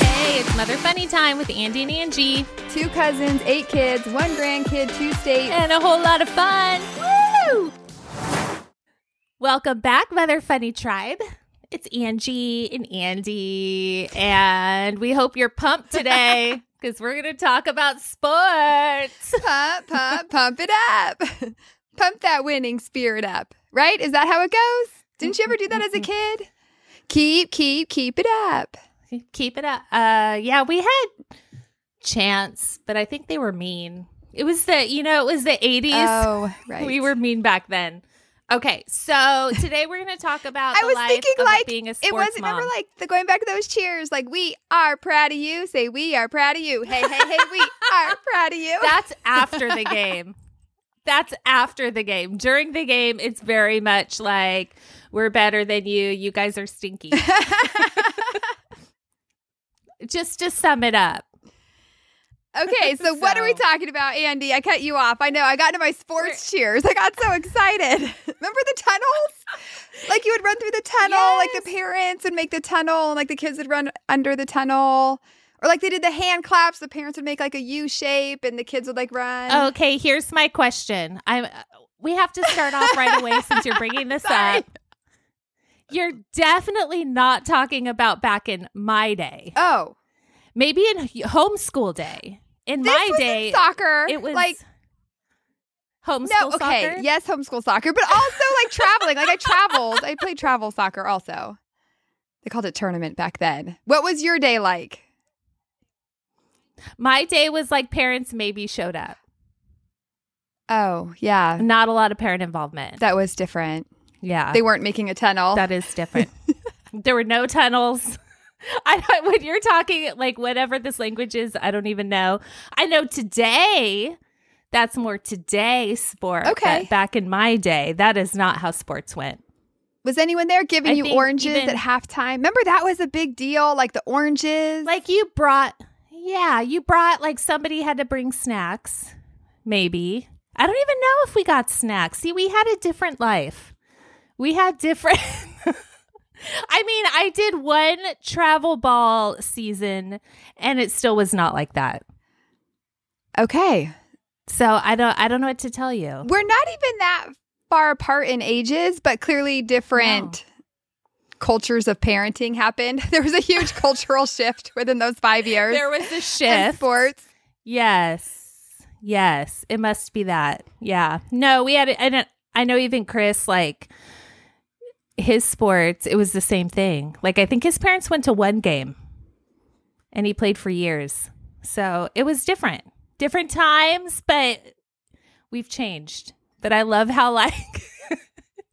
Hey, it's Mother Funny Time with Andie and Angie. Two cousins, eight kids, one grandkid, two states. And a whole lot of fun. Woo! Welcome back, Mother Funny Tribe. It's Angie and Andie, and we hope you're pumped today because we're going to talk about sports. pump, pump, pump it up. pump that winning spirit up. Right? Is that how it goes? Didn't you ever do that as a kid? Keep, keep, keep it up. Keep it up. Uh, yeah, we had chance, but I think they were mean. It was the, you know, it was the 80s. Oh, right. We were mean back then. Okay, so today we're going to talk about. I was life thinking of like being a it was. mom. Remember, like the going back to those cheers. Like we are proud of you. Say we are proud of you. Hey, hey, hey, we are proud of you. That's after the game. That's after the game. During the game, it's very much like we're better than you. You guys are stinky. Just to sum it up. Okay, so, what are we talking about, Andie? I cut you off. I know. I got into my sports cheers. I got so excited. Remember the tunnels? Like you would run through the tunnel, like the parents would make the tunnel, and like the kids would run under the tunnel. Or like they did the hand claps, the parents would make like a U shape, and the kids would like run. Okay, here's my question. I'm. We have to start off right away since you're bringing this Sorry. up. You're definitely not talking about back in my day. Oh, Maybe in homeschool day. In this my day, in soccer. it was like homeschool no, okay, soccer. yes, homeschool soccer, but also like traveling. Like I traveled. I played travel soccer also. They called it tournament back then. What was your day like? My day was like parents maybe showed up. Oh, yeah. Not a lot of parent involvement. That was different. yeah. They weren't making a tunnel. That is different. there were no tunnels. I when you're talking like whatever this language is, I don't even know. I know today that's more today sport. Okay. but back in my day, that is not how sports went. was anyone there giving I you oranges even- at halftime? Remember that was a big deal, like the oranges. Like you brought, yeah, you brought like somebody had to bring snacks, maybe. I don't even know if we got snacks. See, we had a different life. We had different. I mean, I did one travel ball season and it still was not like that. okay, So I don't I don't know what to tell you. we're not even that far apart in ages, but clearly different cultures of parenting happened. There was a huge cultural shift within those five years. There was a in shift. sports. Yes. Yes. It must be that. Yeah. No, we had. And I know even Chris, like his sports, it was the same thing. Like I think his parents went to one game and he played for years. So it was different. Different times, but we've changed. But I love how like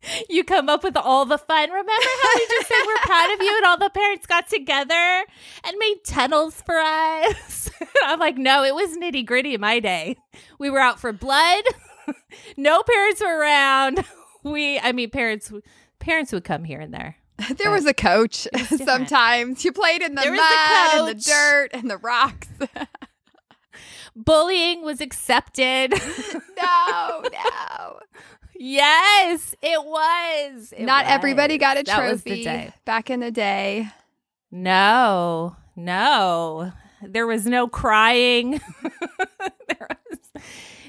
you come up with all the fun. Remember how we just said we're proud of you and all the parents got together and made tunnels for us? I'm like, no, it was nitty gritty in my day. We were out for blood. no parents were around. We, I mean, parents, parents would come here and there. There was a coach sometimes. You played in the There mud and the dirt and the rocks. Bullying was accepted. no, no. Yes, it was. It Not everybody got a was trophy back in the day. No, no. There was no crying. was,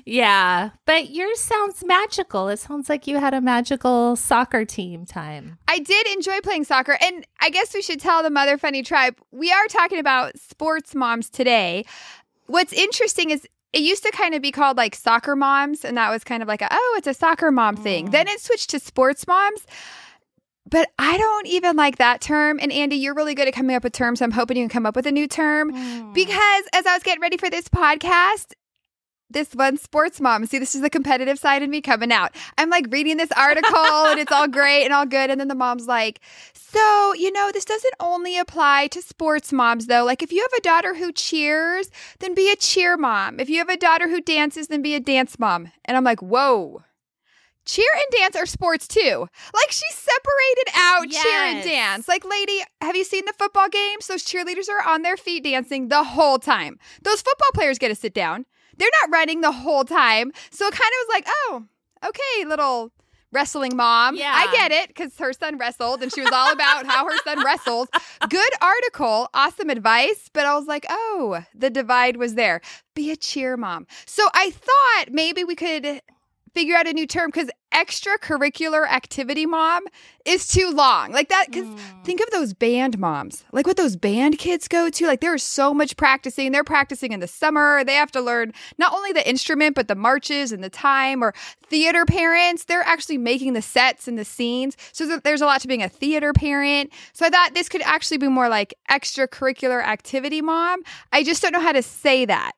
yeah, but yours sounds magical. It sounds like you had a magical soccer team time. I did enjoy playing soccer. And I guess we should tell the Mother Funny tribe we are talking about sports moms today. What's interesting is it used to kind of be called like soccer moms, and that was kind of like a, oh, it's a soccer mom thing. Mm. Then it switched to sports moms. But I don't even like that term. And Andie, you're really good at coming up with terms. So I'm hoping you can come up with a new term. Because as I was getting ready for this podcast, this one sports mom, see, this is the competitive side of me coming out. I'm like reading this article and it's all great and all good. And then the mom's like, so, you know, this doesn't only apply to sports moms, though. Like, if you have a daughter who cheers, then be a cheer mom. If you have a daughter who dances, then be a dance mom. And I'm like, whoa. Cheer and dance are sports too. Like she separated out cheer and dance. Like, lady, have you seen the football games? Those cheerleaders are on their feet dancing the whole time. Those football players get to sit down. They're not running the whole time. So it kind of was like, oh, okay, little wrestling mom. Yeah. I get it because her son wrestled and she was all about how her son wrestled. Good article, awesome advice. But I was like, oh, the divide was there. Be a cheer mom. So I thought maybe we could figure out a new term because extracurricular activity mom is too long. Like that, because Mm. think of those band moms, like what those band kids go to. Like there's so much practicing. They're practicing in the summer. They have to learn not only the instrument, but the marches and the time. Or theater parents, they're actually making the sets and the scenes. So there's a lot to being a theater parent. So I thought this could actually be more like extracurricular activity mom. I just don't know how to say that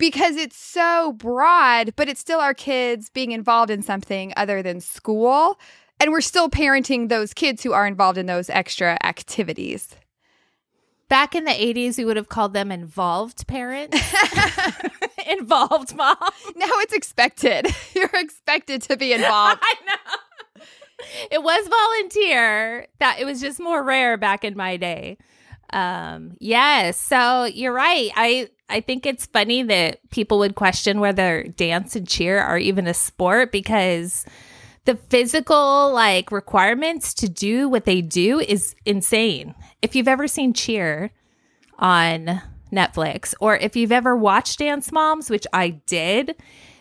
because it's so broad, but it's still our kids being involved in something other than school. And we're still parenting those kids who are involved in those extra activities. Back in the 80s, we would have called them involved parents. involved mom. Now it's expected. You're expected to be involved. I know. It was volunteer. That it was just more rare back in my day. Um, yes. So you're right. I I think it's funny that people would question whether dance and cheer are even a sport because the physical like requirements to do what they do is insane. If you've ever seen cheer on Netflix or if you've ever watched Dance Moms, which I did,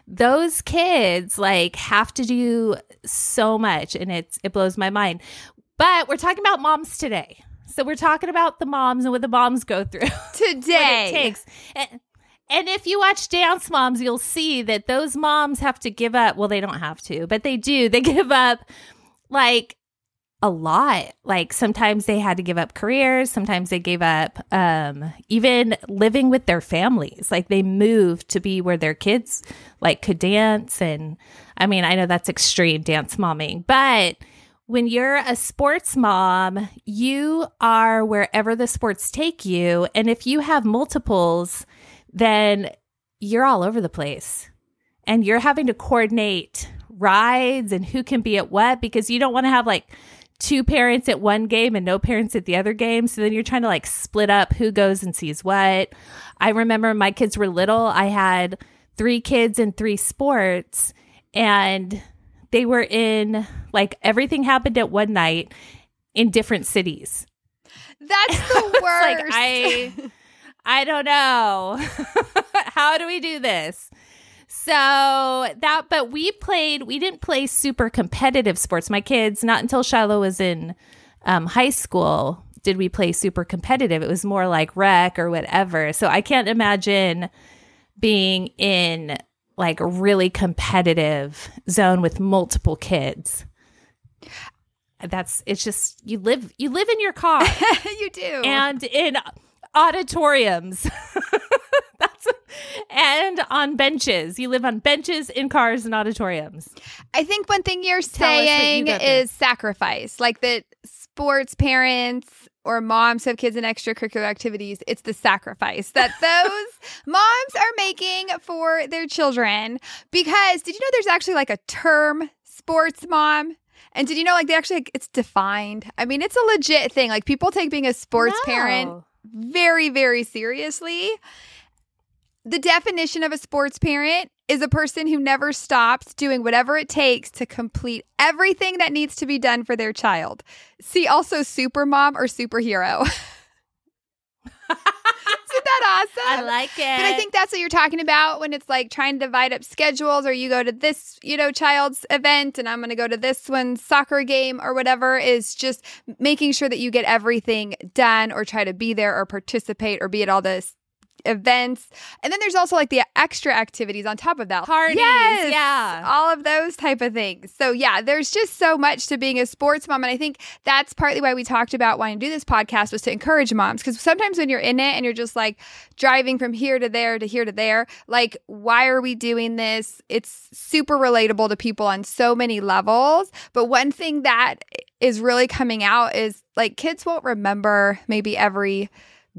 those kids like have to do so much and it's it blows my mind. But we're talking about moms today. So we're talking about the moms and what the moms go through. Today. it takes. And, and if you watch Dance Moms, you'll see that those moms have to give up. Well, they don't have to, but they do. They give up like a lot. Like sometimes they had to give up careers, sometimes they gave up um even living with their families. Like they moved to be where their kids like could dance and I mean, I know that's extreme dance momming, but when you're a sports mom, you are wherever the sports take you. And if you have multiples, then you're all over the place and you're having to coordinate rides and who can be at what because you don't want to have like two parents at one game and no parents at the other game. So then you're trying to like split up who goes and sees what. I remember my kids were little, I had three kids in three sports and they were in like everything happened at one night in different cities. That's the worst. like I I don't know. How do we do this? So that but we played we didn't play super competitive sports. My kids, not until Shiloh was in um, high school did we play super competitive. It was more like rec or whatever. So I can't imagine being in like really competitive zone with multiple kids. That's it's just you live you live in your car you do. and in auditoriums. That's and on benches. You live on benches in cars and auditoriums. I think one thing you're Tell what you saying is sacrifice. Like that sports parents or moms who have kids in extracurricular activities, it's the sacrifice that those moms are making for their children. Because did you know there's actually like a term sports mom? And did you know like they actually it's defined? I mean, it's a legit thing. Like people take being a sports No. parent very, very seriously. The definition of a sports parent is a person who never stops doing whatever it takes to complete everything that needs to be done for their child. See also super mom or superhero. Isn't that awesome? I like it. But I think that's what you're talking about when it's like trying to divide up schedules or you go to this, you know, child's event and I'm going to go to this one's soccer game or whatever is just making sure that you get everything done or try to be there or participate or be at all the events. And then there's also like the extra activities on top of that. Parties, Yes, yeah. All of those type of things. So yeah, there's just so much to being a sports mom. And I think that's partly why we talked about wanting to do this podcast was to encourage moms. Because sometimes when you're in it and you're just like driving from here to there to here to there, like, why are we doing this? It's super relatable to people on so many levels. But one thing that is really coming out is like kids won't remember maybe every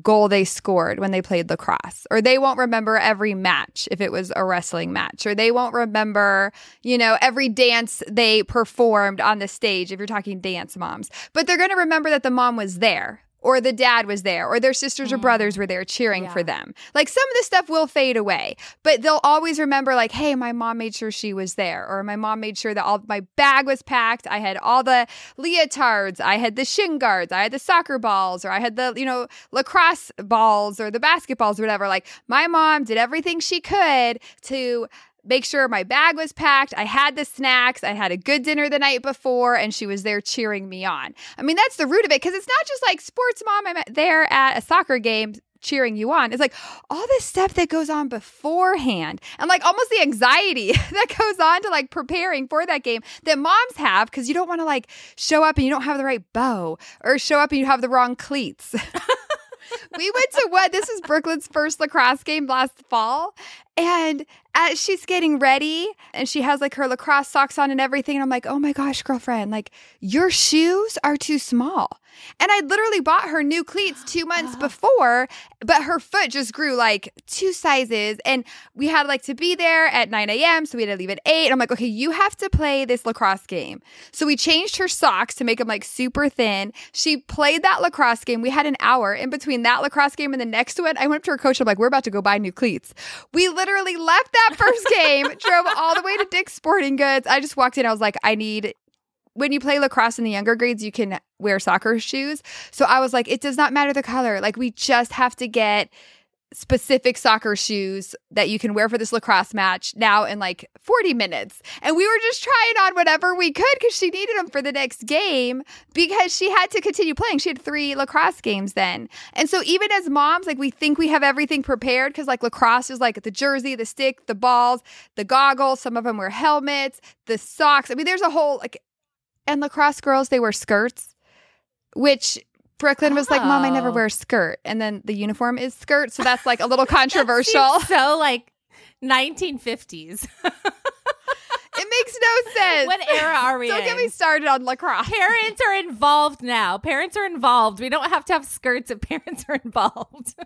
goal they scored when they played lacrosse or they won't remember every match if it was a wrestling match or they won't remember you know every dance they performed on the stage if you're talking dance moms. But they're going to remember that the mom was there or the dad was there, or their sisters or mm. brothers were there cheering for them. Like some of the stuff will fade away, but they'll always remember, like, hey, my mom made sure she was there, or my mom made sure that all my bag was packed. I had all the leotards, I had the shin guards, I had the soccer balls, or I had the, you know, lacrosse balls or the basketballs or whatever. Like my mom did everything she could to make sure my bag was packed. I had the snacks. I had a good dinner the night before, and she was there cheering me on. I mean, that's the root of it because it's not just like sports mom, I'm there at a soccer game cheering you on. It's like all this stuff that goes on beforehand and like almost the anxiety that goes on to like preparing for that game that moms have because you don't want to like show up and you don't have the right bow or show up and you have the wrong cleats. we went to what this was Brooklyn's first lacrosse game last fall. And as she's getting ready and she has like her lacrosse socks on and everything, and I'm like, oh my gosh, girlfriend, like your shoes are too small. And I literally bought her new cleats two months before, but her foot just grew like two sizes. And we had like to be there at 9 a.m. So we had to leave at 8. And I'm like, okay, you have to play this lacrosse game. So we changed her socks to make them like super thin. She played that lacrosse game. We had an hour in between that lacrosse game and the next one. I went up to her coach. I'm like, we're about to go buy new cleats. We literally left that first game, drove all the way to Dick's Sporting Goods. I just walked in. I was like, I need when you play lacrosse in the younger grades, you can wear soccer shoes. So I was like, it does not matter the color. Like, we just have to get specific soccer shoes that you can wear for this lacrosse match now in like 40 minutes. And we were just trying on whatever we could because she needed them for the next game because she had to continue playing. She had three lacrosse games then. And so even as moms, like we think we have everything prepared because like lacrosse is like the jersey, the stick, the balls, the goggles. Some of them wear helmets, the socks. I mean, there's a whole like, and lacrosse girls, they wear skirts, which Brooklyn was like, Mom, I never Oh. wear a skirt. And then the uniform is skirt. So that's like a little controversial. So like 1950s. it makes no sense. what era are we Don't in? get me started on lacrosse. Parents are involved now. Parents are involved. We don't have to have skirts if parents are involved.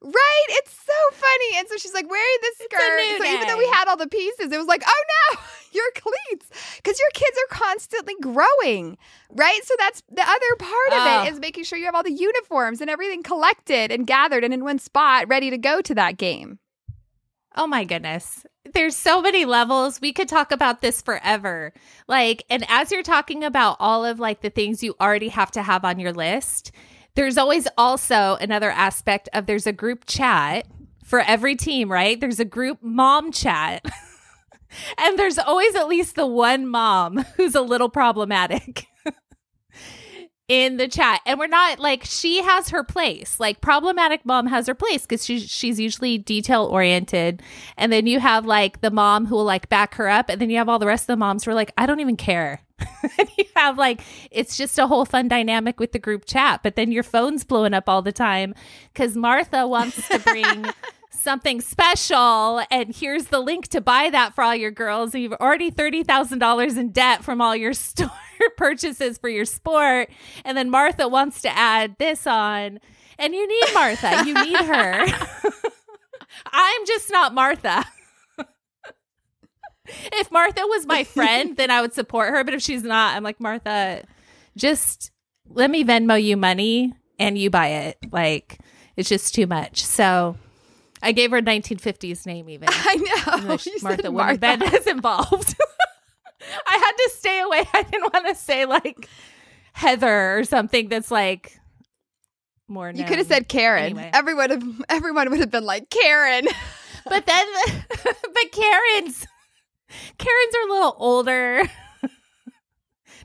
Right? It's so funny. And so she's like wearing this skirt. So even though we had all the pieces, it was like, oh no, your cleats. Because your kids are constantly growing. Right? So that's the other part of Oh. it is making sure you have all the uniforms and everything collected and gathered and in one spot ready to go to that game. Oh my goodness. There's so many levels. We could talk about this forever. Like, and as you're talking about all of like the things you already have to have on your list, there's always also another aspect of there's a group chat for every team, right? There's a group mom chat. and there's always at least the one mom who's a little problematic. In the chat. And we're not like she has her place. Like problematic mom has her place because she's she's usually detail oriented and then you have like the mom who will like back her up. And then you have all the rest of the moms who are like i don't even care. And you have like it's just a whole fun dynamic with the group chat. But then your phone's blowing up all the time because martha wants to bring something special and here's the link to buy that for all your girls. You've already $30000 in debt from all your store purchases for your sport. And then martha wants to add this on. And you need martha. You need her. I'm just not martha. If martha was my friend then i would support her. But if she's not i'm like martha just let me venmo you money and you buy it. Like it's just too much. So I gave her a 1950s name even. I know. You Martha would have been involved. I had to stay away. I didn't want to say like Heather or something that's like more. You could have said Karen. Anyway. Everyone, have, everyone would have been like Karen. but then, but Karen's Karen's are a little older.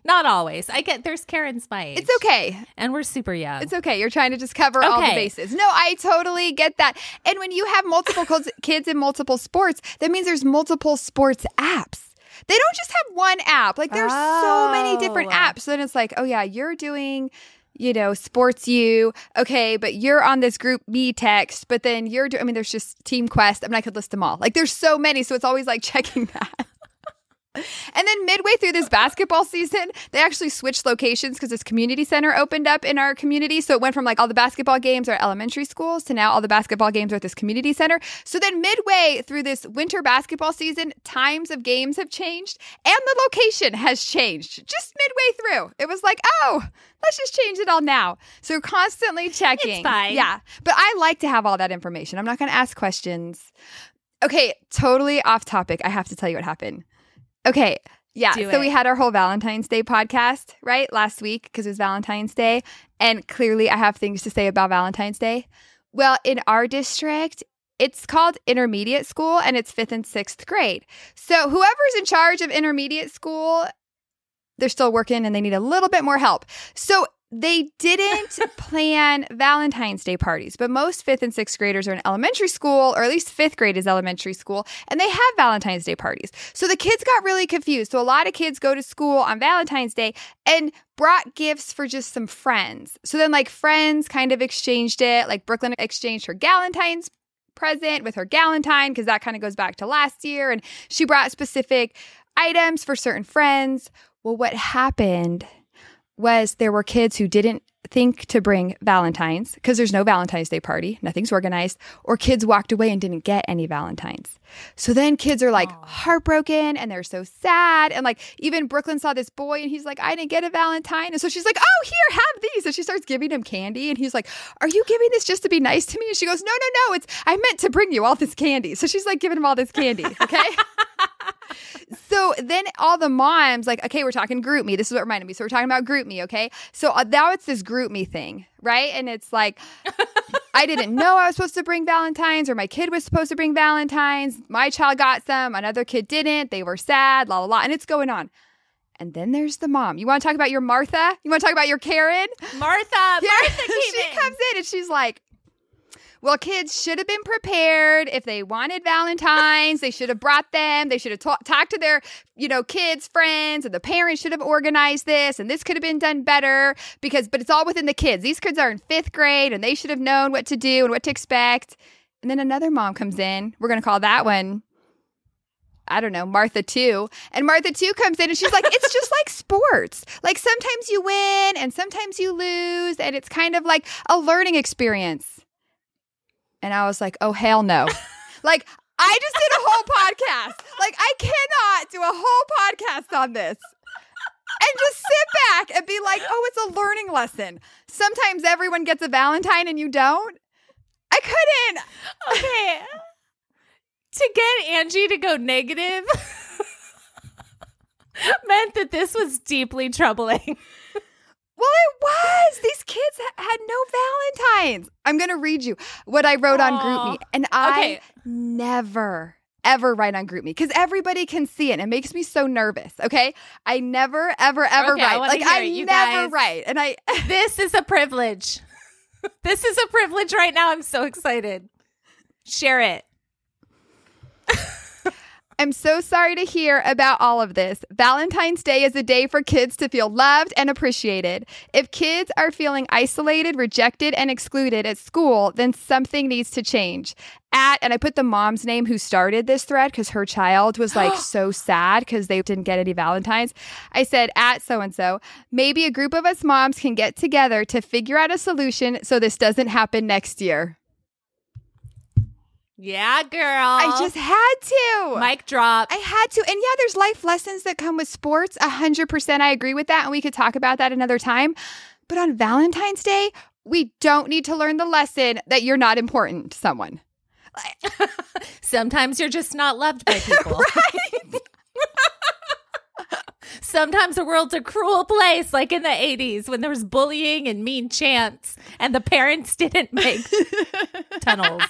Not always. I get there's Karen's my age. It's okay. and we're super young. It's okay. You're trying to just cover all the bases. No, I totally get that. And when you have multiple kids- in multiple sports, that means there's multiple sports apps. They don't just have one app. Like there's so many different Oh. apps. Then it's like, oh yeah, you're doing, you know, SportsYou. Okay, but you're on this GroupMe text, but then you're doing I mean, there's just Team Quest. I mean, I could list them all. Like there's so many. So it's always like checking that. And then midway through this basketball season, they actually switched locations because this community center opened up in our community. So it went from like all the basketball games are elementary schools to now all the basketball games are at this community center. So then midway through this winter basketball season, times of games have changed and the location has changed just midway through. It was like, oh, let's just change it all now. So constantly checking. Yeah. But I like to have all that information. I'm not going to ask questions. Okay, totally off topic. I have to tell you what happened. Okay. Yeah. Do so it. we had our whole Valentine's Day podcast, right? Last week because it was Valentine's Day. And clearly I have things to say about Valentine's Day. Well, in our district, it's called intermediate school and it's fifth and sixth grade. So whoever's in charge of intermediate school, they're still working and they need a little bit more help. So they didn't plan Valentine's Day parties, but most fifth and sixth graders are in elementary school, or at least fifth grade is elementary school, and they have Valentine's Day parties. So the kids got really confused. So a lot of kids go to school on Valentine's Day and brought gifts for just some friends. So then, like, friends kind of exchanged it. Like, Brooklyn exchanged her Galentine's present with her Galentine, because that kind of goes back to last year. And she brought specific items for certain friends. Well, what happened was there were kids who didn't think to bring Valentine's because there's no Valentine's Day party, nothing's organized, or kids walked away and didn't get any Valentine's. So then kids are like Aw. heartbroken and they're so sad. And like even Brooklyn saw this boy and he's like, I didn't get a Valentine. And so she's like, Oh, here, have these. And she starts giving him candy. And he's like, Are you giving this just to be nice to me? And she goes, No, no, no. It's I meant to bring you all this candy. So she's like giving him all this candy. Okay. So then all the moms like, okay, we're talking GroupMe. This is what reminded me. So we're talking about GroupMe, okay? So uh, now it's this GroupMe thing, right? And it's like, I didn't know I was supposed to bring Valentines, or my kid was supposed to bring Valentines. My child got some, another kid didn't. They were sad, la la la, and it's going on. And then there's the mom. You want to talk about your Martha? You want to talk about your Karen? Martha, Yeah. Martha she in. comes in and she's like, well, kids should have been prepared. If they wanted Valentines, they should have brought them. They should have ta- talked to their, you know, kids' friends, and the parents should have organized this. And this could have been done better because, but it's all within the kids. These kids are in fifth grade, and they should have known what to do and what to expect. And then another mom comes in. We're gonna call that one. I don't know, Martha 2. And Martha 2 comes in and she's like, it's just like sports. Like sometimes you win and sometimes you lose. And it's kind of like a learning experience. And I was like, oh, hell no. like, I just did a whole podcast. Like, I cannot do a whole podcast on this. And just sit back and be like, oh, it's a learning lesson. Sometimes everyone gets a Valentine and you don't. I couldn't. Okay. to get Angie to go negative meant that this was deeply troubling. Well, it was. These kids ha- had no Valentines. I'm going to read you what I wrote on Aw. GroupMe. And I Okay. never, ever write on GroupMe because everybody can see it. And it makes me so nervous. Okay. I never, ever, ever Okay, write. wanna like, I it, never guys. write. And I, This is a privilege. This is a privilege right now. I'm so excited. Share it. I'm so sorry to hear about all of this. Valentine's Day is a day for kids to feel loved and appreciated. If kids are feeling isolated, rejected, and excluded at school, then something needs to change. At, and I put the mom's name who started this thread because her child was like so sad because they didn't get any Valentines. I said, at so and so, maybe a group of us moms can get together to figure out a solution so this doesn't happen next year. Yeah, girl. I just had to. mic drop. I had to. And yeah, there's life lessons that come with sports. A hundred percent I agree with that. And we could talk about that another time. But on Valentine's Day, we don't need to learn the lesson that you're not important to someone. Sometimes you're just not loved by people. Sometimes the world's a cruel place, like in the 80s when there was bullying and mean chants, and the parents didn't make tunnels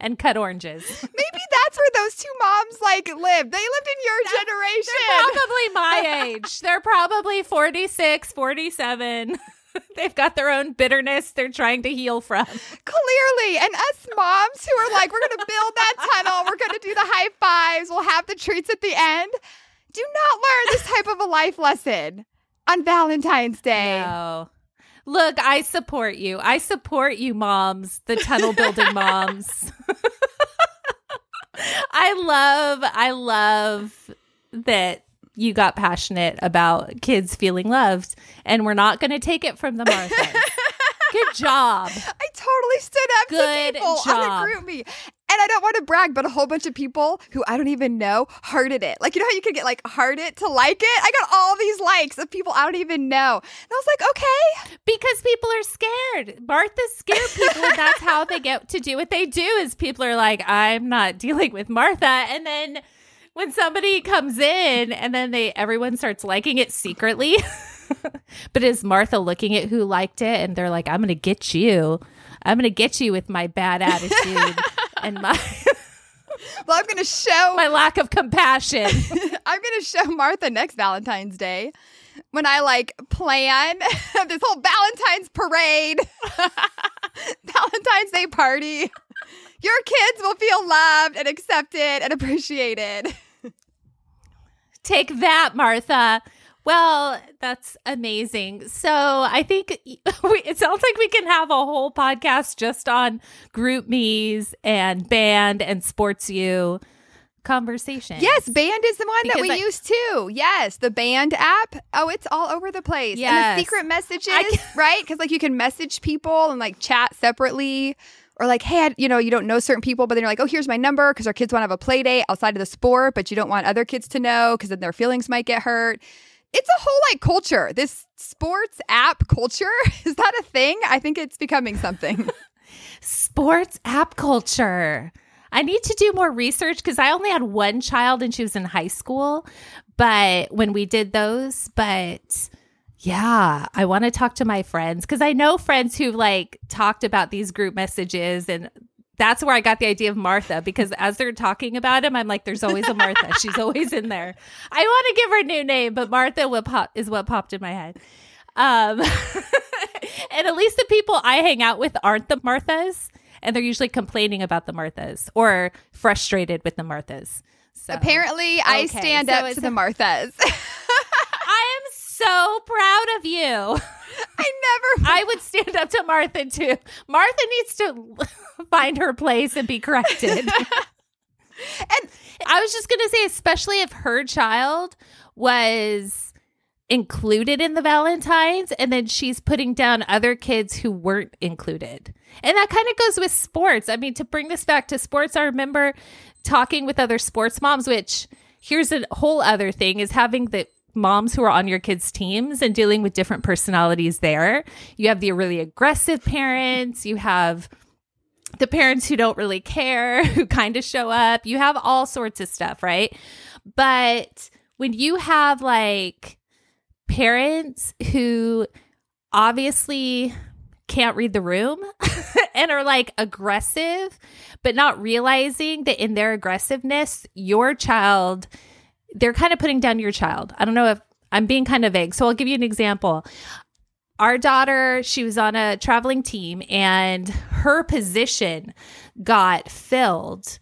and cut oranges. Maybe that's where those two moms like lived. They lived in your generation. They're probably my age. They're probably 46, 47. They've got their own bitterness they're trying to heal from. Clearly. And us moms who are like, we're going to build that tunnel. We're going to do the high fives. We'll have the treats at the end. Do not learn this type of a life lesson on Valentine's Day. No. Look, I support you. I support you, moms, the tunnel building moms. I love, I love that you got passionate about kids feeling loved, and we're not going to take it from the Marthas. Good job. I totally stood up Good to people job. on the GroupMe. And I don't want to brag, but a whole bunch of people who I don't even know hearted it. Like, you know how you can get like heart it to like it? I got all these likes of people I don't even know. And I was like, okay. Because people are scared. Marthas scare people, and that's how they get to do what they do. Is people are like, I'm not dealing with Martha, and then when somebody comes in, and then they everyone starts liking it secretly. but is Martha looking at who liked it, and they're like, I'm gonna get you. I'm gonna get you with my bad attitude and my Well, I'm going to show my lack of compassion. I'm going to show Martha next Valentine's Day when I like plan this whole Valentine's parade, Valentine's Day party. Your kids will feel loved and accepted and appreciated. Take that, Martha. Well, that's amazing. So I think we, it sounds like we can have a whole podcast just on GroupMe's and band and SportsYou conversation. Yes, Band is the one Because that we I- use too. Yes, the Band app. Oh, it's all over the place. The secret messages, can- right? Because like you can message people and like chat separately. Or like, hey, I, you know, you don't know certain people, but then you're like, oh, here's my number because our kids want to have a play date outside of the sport, but you don't want other kids to know because then their feelings might get hurt. It's a whole like culture. This sports app culture is that a thing? I think it's becoming something. sports app culture. I need to do more research because I only had one child and she was in high school. But when we did those, but yeah, I want to talk to my friends because I know friends who like talked about these group messages and that's where I got the idea of Martha because as they're talking about him, I'm like, there's always a Martha. She's always in there. I want to give her a new name, but Martha will pop is what popped in my head. Um, and at least the people I hang out with aren't the Marthas, and they're usually complaining about the Marthas or frustrated with the Marthas. So Apparently, I Okay, stand so up to the Marthas. So proud of you. I never I would stand up to Martha too. Martha needs to find her place and be corrected. And- I was just going to say, especially if her child was included in the Valentines and then she's putting down other kids who weren't included. And that kind of goes with sports. I mean, to bring this back to sports, I remember talking with other sports moms, which here's a whole other thing is having the moms who are on your kids' teams and dealing with different personalities there. You have the really aggressive parents, you have the parents who don't really care, who kind of show up. You have all sorts of stuff, right? But when you have like parents who obviously can't read the room and are like aggressive, but not realizing that in their aggressiveness, your child, they're kind of putting down your child. I don't know if I'm being kind of vague. So I'll give you an example our daughter, she was on a traveling team and her position got filled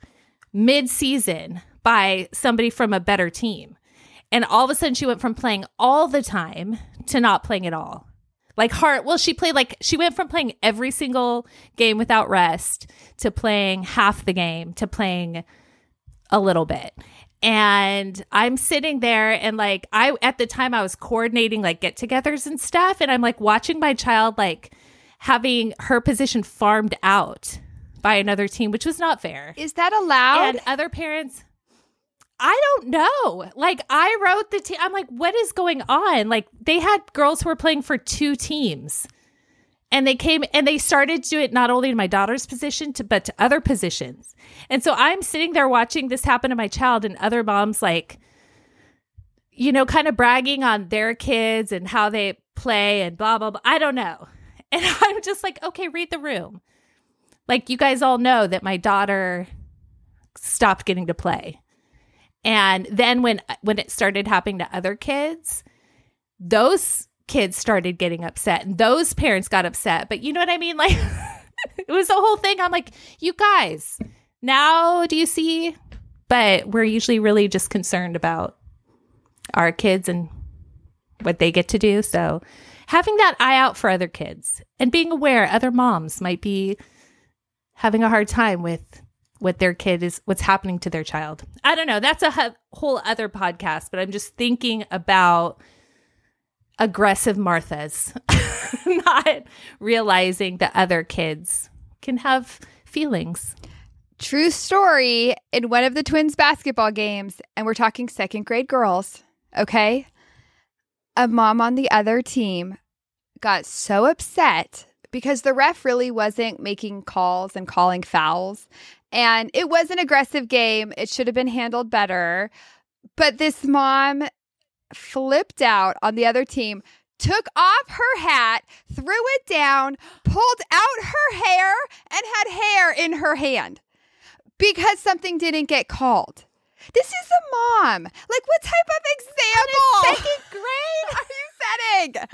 mid season by somebody from a better team. And all of a sudden, she went from playing all the time to not playing at all. Like heart, well, she played like she went from playing every single game without rest to playing half the game to playing a little bit. And I'm sitting there and like I at the time I was coordinating like get-togethers and stuff and I'm like watching my child like having her position farmed out by another team, which was not fair. Is that allowed? And other parents I don't know. Like I wrote the team. I'm like, what is going on? Like they had girls who were playing for two teams. And they came and they started to do it not only in my daughter's position, to, but to other positions. And so I'm sitting there watching this happen to my child, and other moms, like, you know, kind of bragging on their kids and how they play and blah, blah, blah. I don't know. And I'm just like, okay, read the room. Like, you guys all know that my daughter stopped getting to play. And then when when it started happening to other kids, those kids started getting upset and those parents got upset. But you know what I mean? Like it was the whole thing. I'm like, you guys, now do you see? But we're usually really just concerned about our kids and what they get to do. So having that eye out for other kids and being aware other moms might be having a hard time with what their kid is what's happening to their child. I don't know. That's a whole other podcast, but I'm just thinking about aggressive Marthas not realizing that other kids can have feelings. True story in one of the twins basketball games, and we're talking second grade girls, okay? A mom on the other team got so upset because the ref really wasn't making calls and calling fouls. And it was an aggressive game. It should have been handled better. But this mom flipped out on the other team, took off her hat, threw it down, pulled out her hair, and had hair in her hand because something didn't get called. This is a mom. Like, what type of example? Second grade? are you setting?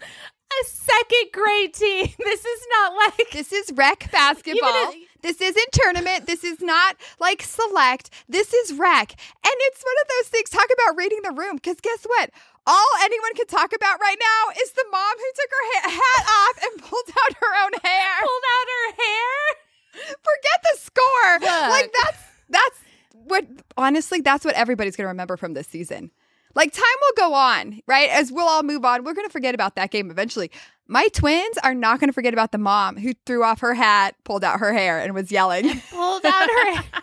A second grade team. This is not like This is rec basketball. Even this isn't tournament. This is not like select. This is rec. And it's one of those things. Talk about reading the room. Because guess what? All anyone can talk about right now is the mom who took her ha- hat off and pulled out her own hair. pulled out her hair. Forget the score. Look. Like that's that's what honestly that's what everybody's going to remember from this season. Like time will go on, right? As we'll all move on, we're going to forget about that game eventually. My twins are not going to forget about the mom who threw off her hat, pulled out her hair, and was yelling. Pulled out her hair.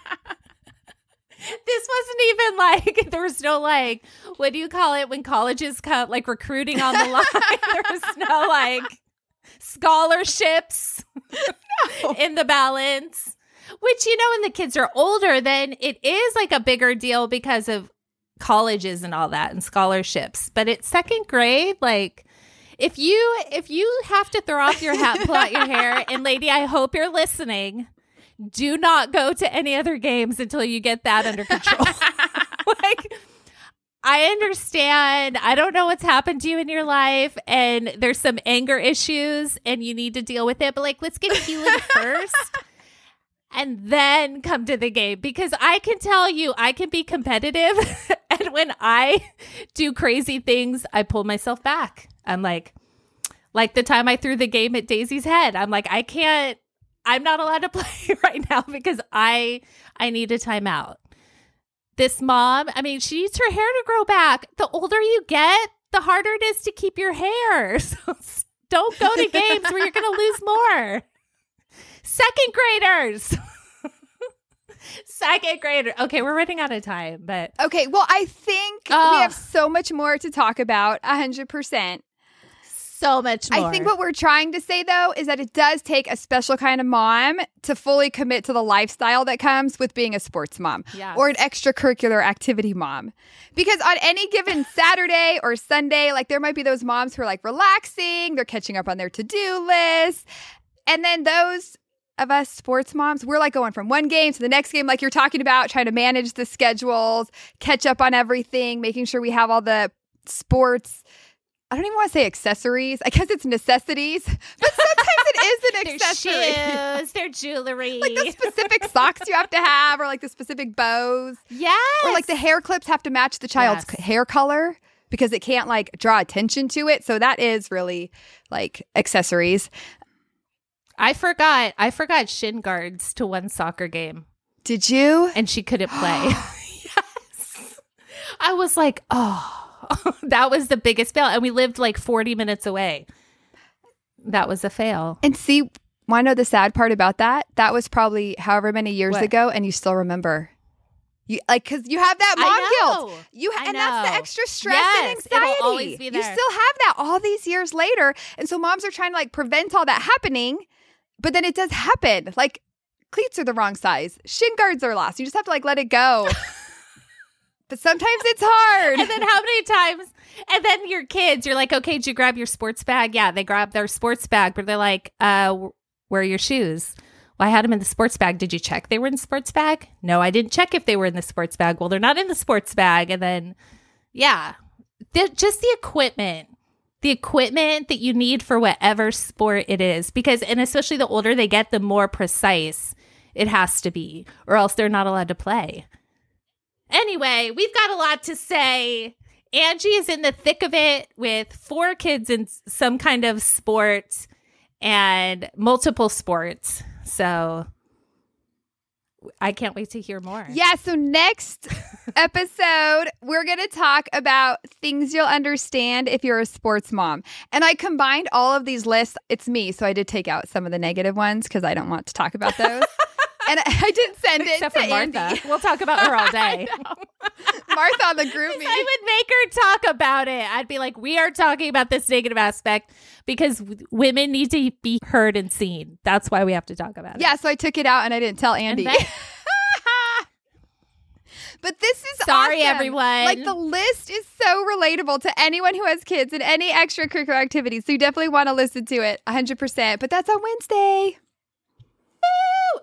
This wasn't even like there was no like what do you call it when colleges come like recruiting on the line? there was no like scholarships in the balance. Which you know when the kids are older then it is like a bigger deal because of colleges and all that and scholarships. But it's second grade like if you if you have to throw off your hat, pull out your hair, and lady, I hope you're listening do not go to any other games until you get that under control. like, I understand. I don't know what's happened to you in your life, and there's some anger issues, and you need to deal with it. But like, let's get healing first. And then come to the game because I can tell you, I can be competitive. when I do crazy things, I pull myself back. I'm like, like the time I threw the game at Daisy's head, I'm like, I can't, I'm not allowed to play right now because I I need a timeout. This mom, I mean, she needs her hair to grow back. The older you get, the harder it is to keep your hair. So don't go to games where you're going to lose more. Second graders. Second grader. Okay, we're running out of time, but Okay, well, I think Oh. we have so much more to talk about, A 100%. so much more. I think what we're trying to say though is that it does take a special kind of mom to fully commit to the lifestyle that comes with being a sports mom Yes. or an extracurricular activity mom. Because on any given Saturday or Sunday, like there might be those moms who are like relaxing, they're catching up on their to-do list. And then those of us sports moms, we're like going from one game to the next game, like you're talking about, trying to manage the schedules, catch up on everything, making sure we have all the sports. I don't even want to say accessories. I guess it's necessities, but sometimes it is an accessory. their shoes, their jewelry. Like the specific socks you have to have, or like the specific bows, yes. or like the hair clips have to match the child's Yes. hair color because it can't like draw attention to it. So that is really like accessories. I forgot. I forgot shin guards to one soccer game, Did you? and she couldn't play. yes, I was like, oh, that was the biggest fail, and we lived like forty minutes away. That was a fail. And see, want to know the sad part about that? That was probably however many years What? ago, and you still remember. You like because you have that mom guilt. You and that's the extra stress Yes, and anxiety. You still have that all these years later, and so moms are trying to like prevent all that happening, but then it does happen. Like cleats are the wrong size, shin guards are lost. You just have to like let it go. but sometimes it's hard. And then how many times? And then your kids, you're like, okay, did you grab your sports bag? Yeah, they grab their sports bag, but they're like, uh, where are your shoes? Well, I had them in the sports bag. Did you check they were in the sports bag? No, I didn't check if they were in the sports bag. Well, they're not in the sports bag. And then, yeah, the, just the equipment, the equipment that you need for whatever sport it is. Because, and especially the older they get, the more precise it has to be, or else they're not allowed to play. Anyway, we've got a lot to say. Angie is in the thick of it with four kids in some kind of sport and multiple sports. So I can't wait to hear more. Yeah, so next episode, we're going to talk about things you'll understand if you're a sports mom. And I combined all of these lists. It's me, so I did take out some of the negative ones because I don't want to talk about those. and I didn't send it Except to for Martha. Andie. We'll talk about her all day. Martha on the group. I would make her talk about it. I'd be like, we are talking about this negative aspect because w- women need to be heard and seen. That's why we have to talk about it. Yeah, so I took it out and I didn't tell Andie. then- but this is Sorry, awesome. everyone. Like the list is so relatable to anyone who has kids and any extracurricular activities. So you definitely want to listen to it 100%. But that's on Wednesday.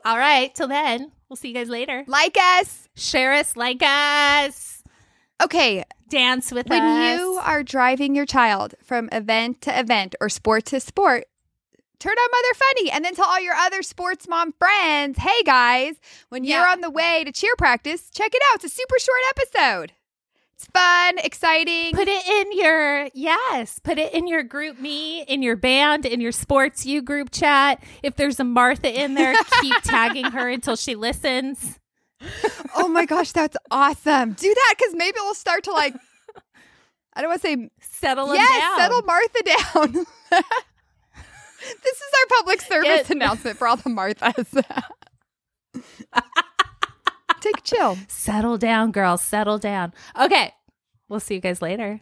All right. Till then, we'll see you guys later. Like us. Share us, like us, Okay, dance with when us. When you are driving your child from event to event or sport to sport, turn on Mother Funny and then tell all your other sports mom friends, hey guys, when you're on the way to cheer practice, check it out. It's a super short episode. It's fun, exciting. Put it in your yes. Put it in your GroupMe, in your band, in your SportsYou group chat. If there's a Martha in there, keep tagging her until she listens. oh my gosh, that's awesome. Do that because maybe we'll start to like, I don't want to say, Settle yes, down. settle Martha down. this is our public service announcement for all the Marthas. Take a chill. Settle down, girls. Settle down. Okay. We'll see you guys later.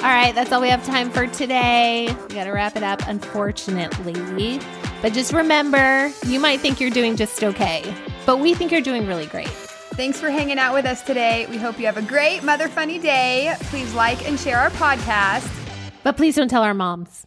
All right, that's all we have time for today. We got to wrap it up, unfortunately. But just remember, you might think you're doing just okay, but we think you're doing really great. Thanks for hanging out with us today. We hope you have a great Mother Funny day. Please like and share our podcast. But please don't tell our moms.